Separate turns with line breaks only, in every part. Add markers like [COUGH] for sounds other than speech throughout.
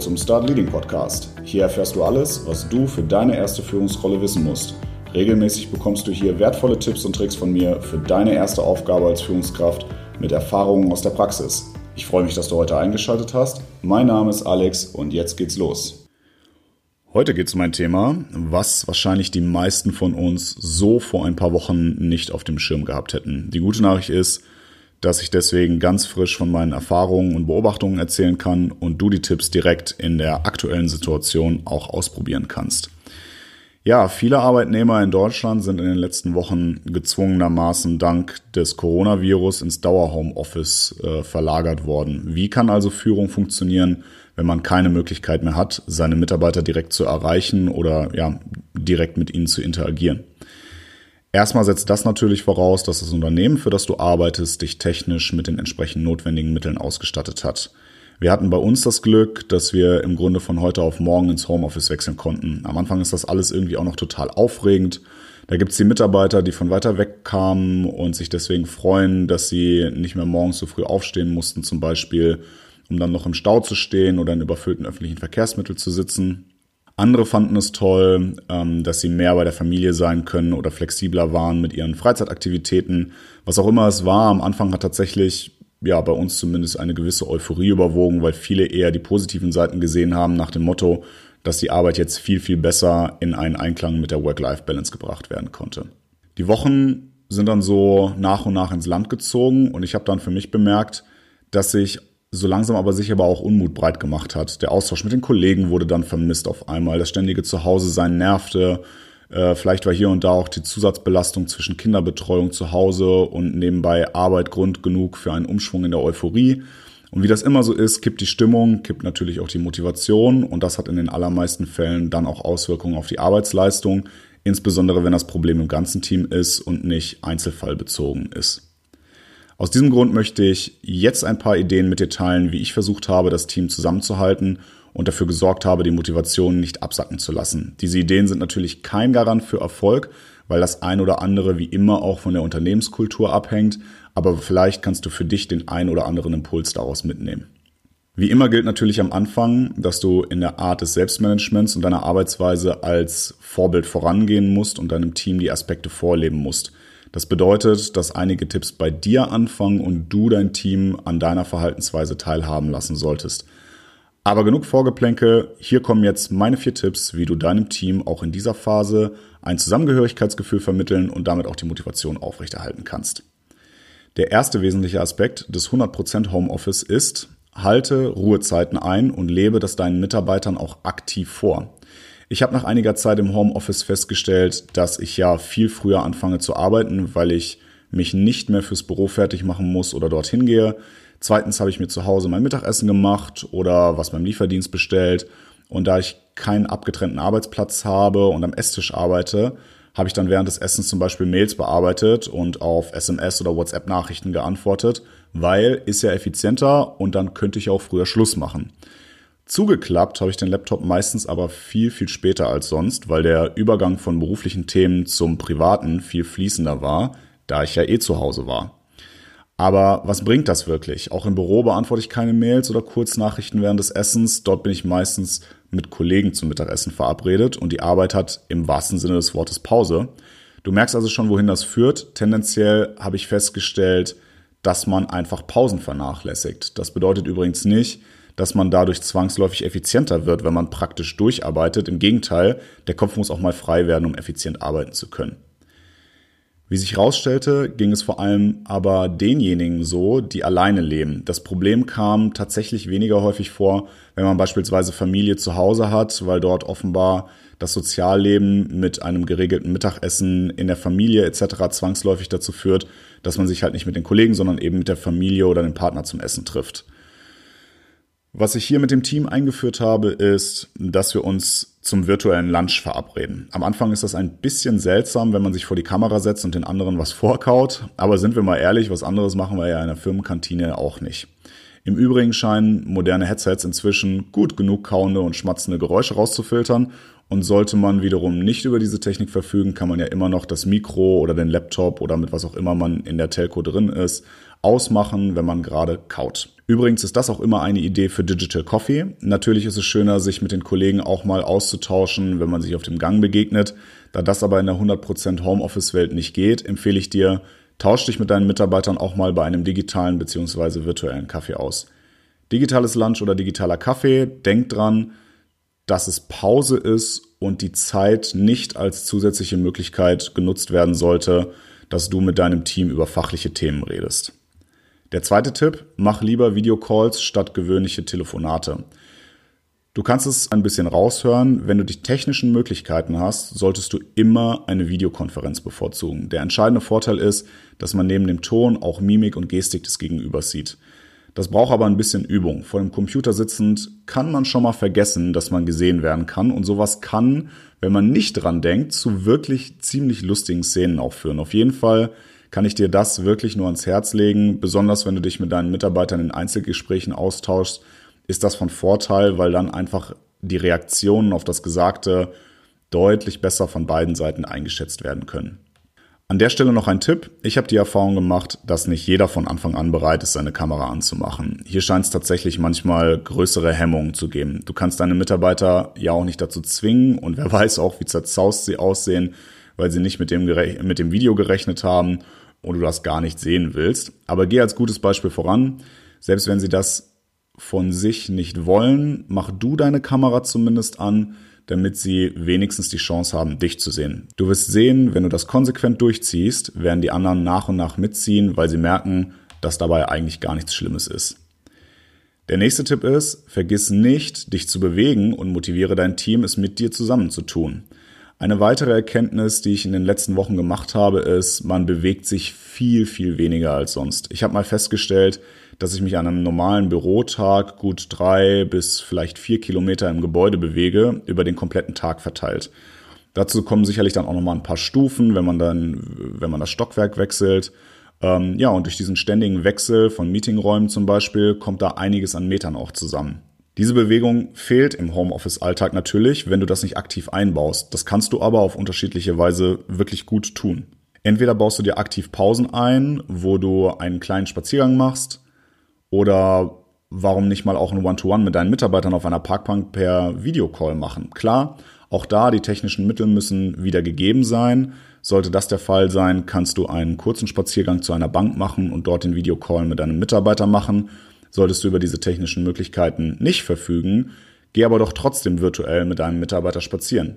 Zum Start Leading Podcast. Hier erfährst du alles, was du für deine erste Führungsrolle wissen musst. Regelmäßig bekommst du hier wertvolle Tipps und Tricks von mir für deine erste Aufgabe als Führungskraft mit Erfahrungen aus der Praxis. Ich freue mich, dass du heute eingeschaltet hast. Mein Name ist Alex und jetzt geht's los. Heute geht es um ein Thema, was wahrscheinlich die meisten von uns so vor ein paar Wochen nicht auf dem Schirm gehabt hätten. Die gute Nachricht ist, dass ich deswegen ganz frisch von meinen Erfahrungen und Beobachtungen erzählen kann und du die Tipps direkt in der aktuellen Situation auch ausprobieren kannst. Ja, viele Arbeitnehmer in Deutschland sind in den letzten Wochen gezwungenermaßen dank des Coronavirus ins Dauerhomeoffice äh, verlagert worden. Wie kann also Führung funktionieren, wenn man keine Möglichkeit mehr hat, seine Mitarbeiter direkt zu erreichen oder ja, direkt mit ihnen zu interagieren? Erstmal setzt das natürlich voraus, dass das Unternehmen, für das du arbeitest, dich technisch mit den entsprechend notwendigen Mitteln ausgestattet hat. Wir hatten bei uns das Glück, dass wir im Grunde von heute auf morgen ins Homeoffice wechseln konnten. Am Anfang ist das alles irgendwie auch noch total aufregend. Da gibt's die Mitarbeiter, die von weiter weg kamen und sich deswegen freuen, dass sie nicht mehr morgens so früh aufstehen mussten, zum Beispiel, um dann noch im Stau zu stehen oder in überfüllten öffentlichen Verkehrsmitteln zu sitzen. Andere fanden es toll, ähm, dass sie mehr bei der Familie sein können oder flexibler waren mit ihren Freizeitaktivitäten. Was auch immer es war, am Anfang hat tatsächlich ja bei uns zumindest eine gewisse Euphorie überwogen, weil viele eher die positiven Seiten gesehen haben nach dem Motto, dass die Arbeit jetzt viel, viel besser in einen Einklang mit der Work-Life-Balance gebracht werden konnte. Die Wochen sind dann so nach und nach ins Land gezogen und ich habe dann für mich bemerkt, dass sich so langsam aber sicher aber auch Unmut breit gemacht hat. Der Austausch mit den Kollegen wurde dann vermisst auf einmal. Das ständige Zuhause sein nervte. Äh, vielleicht war hier und da auch die Zusatzbelastung zwischen Kinderbetreuung zu Hause und nebenbei Arbeit Grund genug für einen Umschwung in der Euphorie. Und wie das immer so ist, kippt die Stimmung, kippt natürlich auch die Motivation und das hat in den allermeisten Fällen dann auch Auswirkungen auf die Arbeitsleistung, insbesondere wenn das Problem im ganzen Team ist und nicht einzelfallbezogen ist. Aus diesem Grund möchte ich jetzt ein paar Ideen mit dir teilen, wie ich versucht habe, das Team zusammenzuhalten und dafür gesorgt habe, die Motivation nicht absacken zu lassen. Diese Ideen sind natürlich kein Garant für Erfolg, weil das ein oder andere wie immer auch von der Unternehmenskultur abhängt, aber vielleicht kannst du für dich den ein oder anderen Impuls daraus mitnehmen. Wie immer gilt natürlich am Anfang, dass du in der Art des Selbstmanagements und deiner Arbeitsweise als Vorbild vorangehen musst und deinem Team die Aspekte vorleben musst. Das bedeutet, dass einige Tipps bei dir anfangen und du dein Team an deiner Verhaltensweise teilhaben lassen solltest. Aber genug Vorgeplänkel, hier kommen jetzt meine vier Tipps, wie du deinem Team auch in dieser Phase ein Zusammengehörigkeitsgefühl vermitteln und damit auch die Motivation aufrechterhalten kannst. Der erste wesentliche Aspekt des 100% Homeoffice ist, halte Ruhezeiten ein und lebe das deinen Mitarbeitern auch aktiv vor. Ich habe nach einiger Zeit im Homeoffice festgestellt, dass ich ja viel früher anfange zu arbeiten, weil ich mich nicht mehr fürs Büro fertig machen muss oder dorthin gehe. Zweitens habe ich mir zu Hause mein Mittagessen gemacht oder was beim Lieferdienst bestellt. Und da ich keinen abgetrennten Arbeitsplatz habe und am Esstisch arbeite, habe ich dann während des Essens zum Beispiel Mails bearbeitet und auf SMS oder WhatsApp-Nachrichten geantwortet, weil ist ja effizienter und dann könnte ich auch früher Schluss machen. Zugeklappt habe ich den Laptop meistens aber viel, viel später als sonst, weil der Übergang von beruflichen Themen zum privaten viel fließender war, da ich ja eh zu Hause war. Aber was bringt das wirklich? Auch im Büro beantworte ich keine Mails oder Kurznachrichten während des Essens. Dort bin ich meistens mit Kollegen zum Mittagessen verabredet und die Arbeit hat im wahrsten Sinne des Wortes Pause. Du merkst also schon, wohin das führt. Tendenziell habe ich festgestellt, dass man einfach Pausen vernachlässigt. Das bedeutet übrigens nicht, dass man dadurch zwangsläufig effizienter wird, wenn man praktisch durcharbeitet. Im Gegenteil, der Kopf muss auch mal frei werden, um effizient arbeiten zu können. Wie sich herausstellte, ging es vor allem aber denjenigen so, die alleine leben. Das Problem kam tatsächlich weniger häufig vor, wenn man beispielsweise Familie zu Hause hat, weil dort offenbar das Sozialleben mit einem geregelten Mittagessen in der Familie etc. zwangsläufig dazu führt, dass man sich halt nicht mit den Kollegen, sondern eben mit der Familie oder dem Partner zum Essen trifft. Was ich hier mit dem Team eingeführt habe, ist, dass wir uns zum virtuellen Lunch verabreden. Am Anfang ist das ein bisschen seltsam, wenn man sich vor die Kamera setzt und den anderen was vorkaut. Aber sind wir mal ehrlich, was anderes machen wir ja in der Firmenkantine auch nicht. Im Übrigen scheinen moderne Headsets inzwischen gut genug kauende und schmatzende Geräusche rauszufiltern. Und sollte man wiederum nicht über diese Technik verfügen, kann man ja immer noch das Mikro oder den Laptop oder mit was auch immer man in der Telco drin ist, ausmachen, wenn man gerade kaut. Übrigens ist das auch immer eine Idee für Digital Coffee. Natürlich ist es schöner, sich mit den Kollegen auch mal auszutauschen, wenn man sich auf dem Gang begegnet. Da das aber in der 100% Homeoffice-Welt nicht geht, empfehle ich dir, tausch dich mit deinen Mitarbeitern auch mal bei einem digitalen bzw. virtuellen Kaffee aus. Digitales Lunch oder digitaler Kaffee, denk dran, dass es Pause ist und die Zeit nicht als zusätzliche Möglichkeit genutzt werden sollte, dass du mit deinem Team über fachliche Themen redest. Der zweite Tipp, mach lieber Videocalls statt gewöhnliche Telefonate. Du kannst es ein bisschen raushören. Wenn du die technischen Möglichkeiten hast, solltest du immer eine Videokonferenz bevorzugen. Der entscheidende Vorteil ist, dass man neben dem Ton auch Mimik und Gestik des Gegenübers sieht. Das braucht aber ein bisschen Übung. Vor dem Computer sitzend kann man schon mal vergessen, dass man gesehen werden kann. Und sowas kann, wenn man nicht dran denkt, zu wirklich ziemlich lustigen Szenen auch führen. Auf jeden Fall kann ich dir das wirklich nur ans Herz legen. Besonders wenn du dich mit deinen Mitarbeitern in Einzelgesprächen austauschst, ist das von Vorteil, weil dann einfach die Reaktionen auf das Gesagte deutlich besser von beiden Seiten eingeschätzt werden können. An der Stelle noch ein Tipp. Ich habe die Erfahrung gemacht, dass nicht jeder von Anfang an bereit ist, seine Kamera anzumachen. Hier scheint es tatsächlich manchmal größere Hemmungen zu geben. Du kannst deine Mitarbeiter ja auch nicht dazu zwingen und wer [LAUGHS] weiß auch, wie zerzaust sie aussehen, weil sie nicht mit dem, mit dem Video gerechnet haben und du das gar nicht sehen willst. Aber geh als gutes Beispiel voran. Selbst wenn sie das von sich nicht wollen, mach du deine Kamera zumindest an, damit sie wenigstens die Chance haben, dich zu sehen. Du wirst sehen, wenn du das konsequent durchziehst, werden die anderen nach und nach mitziehen, weil sie merken, dass dabei eigentlich gar nichts Schlimmes ist. Der nächste Tipp ist, vergiss nicht, dich zu bewegen und motiviere dein Team, es mit dir zusammen zu tun. Eine weitere Erkenntnis, die ich in den letzten Wochen gemacht habe, ist, man bewegt sich viel, viel weniger als sonst. Ich habe mal festgestellt, dass ich mich an einem normalen Bürotag gut drei bis vielleicht vier Kilometer im Gebäude bewege, über den kompletten Tag verteilt. Dazu kommen sicherlich dann auch nochmal ein paar Stufen, wenn man dann, wenn man das Stockwerk wechselt. Ähm, ja, und durch diesen ständigen Wechsel von Meetingräumen zum Beispiel kommt da einiges an Metern auch zusammen. Diese Bewegung fehlt im Homeoffice-Alltag natürlich, wenn du das nicht aktiv einbaust. Das kannst du aber auf unterschiedliche Weise wirklich gut tun. Entweder baust du dir aktiv Pausen ein, wo du einen kleinen Spaziergang machst, oder warum nicht mal auch ein One-to-One -One mit deinen Mitarbeitern auf einer Parkbank per Videocall machen. Klar, auch da die technischen Mittel müssen wieder gegeben sein. Sollte das der Fall sein, kannst du einen kurzen Spaziergang zu einer Bank machen und dort den Videocall mit deinem Mitarbeiter machen Solltest du über diese technischen Möglichkeiten nicht verfügen, geh aber doch trotzdem virtuell mit deinem Mitarbeiter spazieren.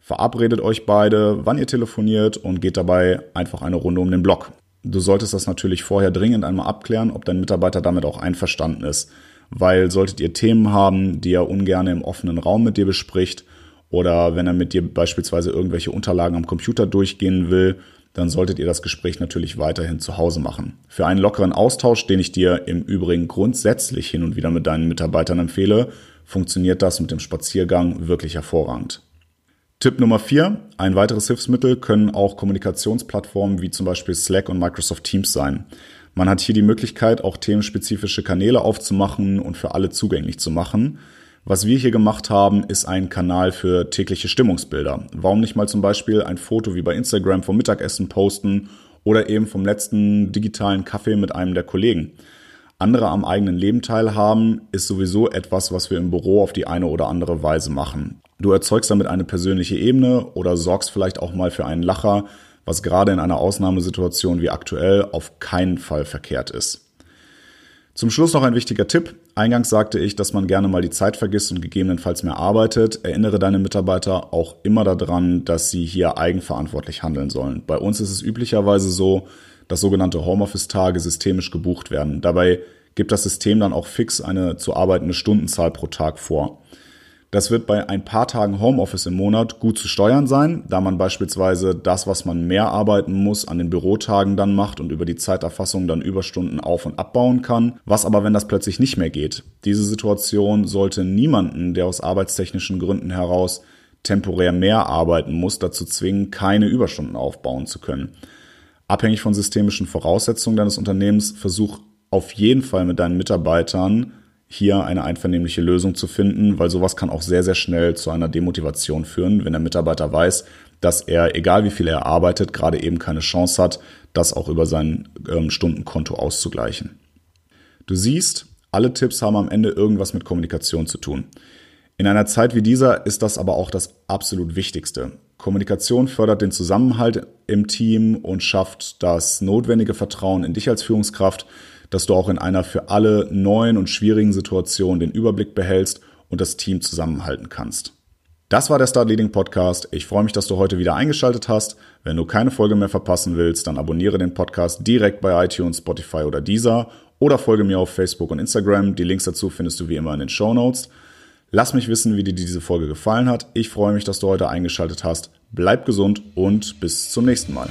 Verabredet euch beide, wann ihr telefoniert und geht dabei einfach eine Runde um den Block. Du solltest das natürlich vorher dringend einmal abklären, ob dein Mitarbeiter damit auch einverstanden ist. Weil solltet ihr Themen haben, die er ungern im offenen Raum mit dir bespricht oder wenn er mit dir beispielsweise irgendwelche Unterlagen am Computer durchgehen will, dann solltet ihr das Gespräch natürlich weiterhin zu Hause machen. Für einen lockeren Austausch, den ich dir im Übrigen grundsätzlich hin und wieder mit deinen Mitarbeitern empfehle, funktioniert das mit dem Spaziergang wirklich hervorragend. Tipp Nummer vier: Ein weiteres Hilfsmittel können auch Kommunikationsplattformen wie zum Beispiel Slack und Microsoft Teams sein. Man hat hier die Möglichkeit, auch themenspezifische Kanäle aufzumachen und für alle zugänglich zu machen. Was wir hier gemacht haben, ist ein Kanal für tägliche Stimmungsbilder. Warum nicht mal zum Beispiel ein Foto wie bei Instagram vom Mittagessen posten oder eben vom letzten digitalen Kaffee mit einem der Kollegen? Andere am eigenen Leben teilhaben, ist sowieso etwas, was wir im Büro auf die eine oder andere Weise machen. Du erzeugst damit eine persönliche Ebene oder sorgst vielleicht auch mal für einen Lacher, was gerade in einer Ausnahmesituation wie aktuell auf keinen Fall verkehrt ist. Zum Schluss noch ein wichtiger Tipp. Eingangs sagte ich, dass man gerne mal die Zeit vergisst und gegebenenfalls mehr arbeitet. Erinnere deine Mitarbeiter auch immer daran, dass sie hier eigenverantwortlich handeln sollen. Bei uns ist es üblicherweise so, dass sogenannte Homeoffice-Tage systemisch gebucht werden. Dabei gibt das System dann auch fix eine zu arbeitende Stundenzahl pro Tag vor. Das wird bei ein paar Tagen Homeoffice im Monat gut zu steuern sein, da man beispielsweise das, was man mehr arbeiten muss, an den Bürotagen dann macht und über die Zeiterfassung dann Überstunden auf- und abbauen kann. Was aber, wenn das plötzlich nicht mehr geht? Diese Situation sollte niemanden, der aus arbeitstechnischen Gründen heraus temporär mehr arbeiten muss, dazu zwingen, keine Überstunden aufbauen zu können. Abhängig von systemischen Voraussetzungen deines Unternehmens, versuch auf jeden Fall mit deinen Mitarbeitern hier eine einvernehmliche Lösung zu finden, weil sowas kann auch sehr, sehr schnell zu einer Demotivation führen, wenn der Mitarbeiter weiß, dass er, egal wie viel er arbeitet, gerade eben keine Chance hat, das auch über sein ähm, Stundenkonto auszugleichen. Du siehst, alle Tipps haben am Ende irgendwas mit Kommunikation zu tun. In einer Zeit wie dieser ist das aber auch das absolut Wichtigste. Kommunikation fördert den Zusammenhalt im Team und schafft das notwendige Vertrauen in dich als Führungskraft, dass du auch in einer für alle neuen und schwierigen Situationen den Überblick behältst und das Team zusammenhalten kannst. Das war der Start Leading Podcast. Ich freue mich, dass du heute wieder eingeschaltet hast. Wenn du keine Folge mehr verpassen willst, dann abonniere den Podcast direkt bei iTunes, Spotify oder Deezer oder folge mir auf Facebook und Instagram. Die Links dazu findest du wie immer in den Show Notes. Lass mich wissen, wie dir diese Folge gefallen hat. Ich freue mich, dass du heute eingeschaltet hast. Bleib gesund und bis zum nächsten Mal.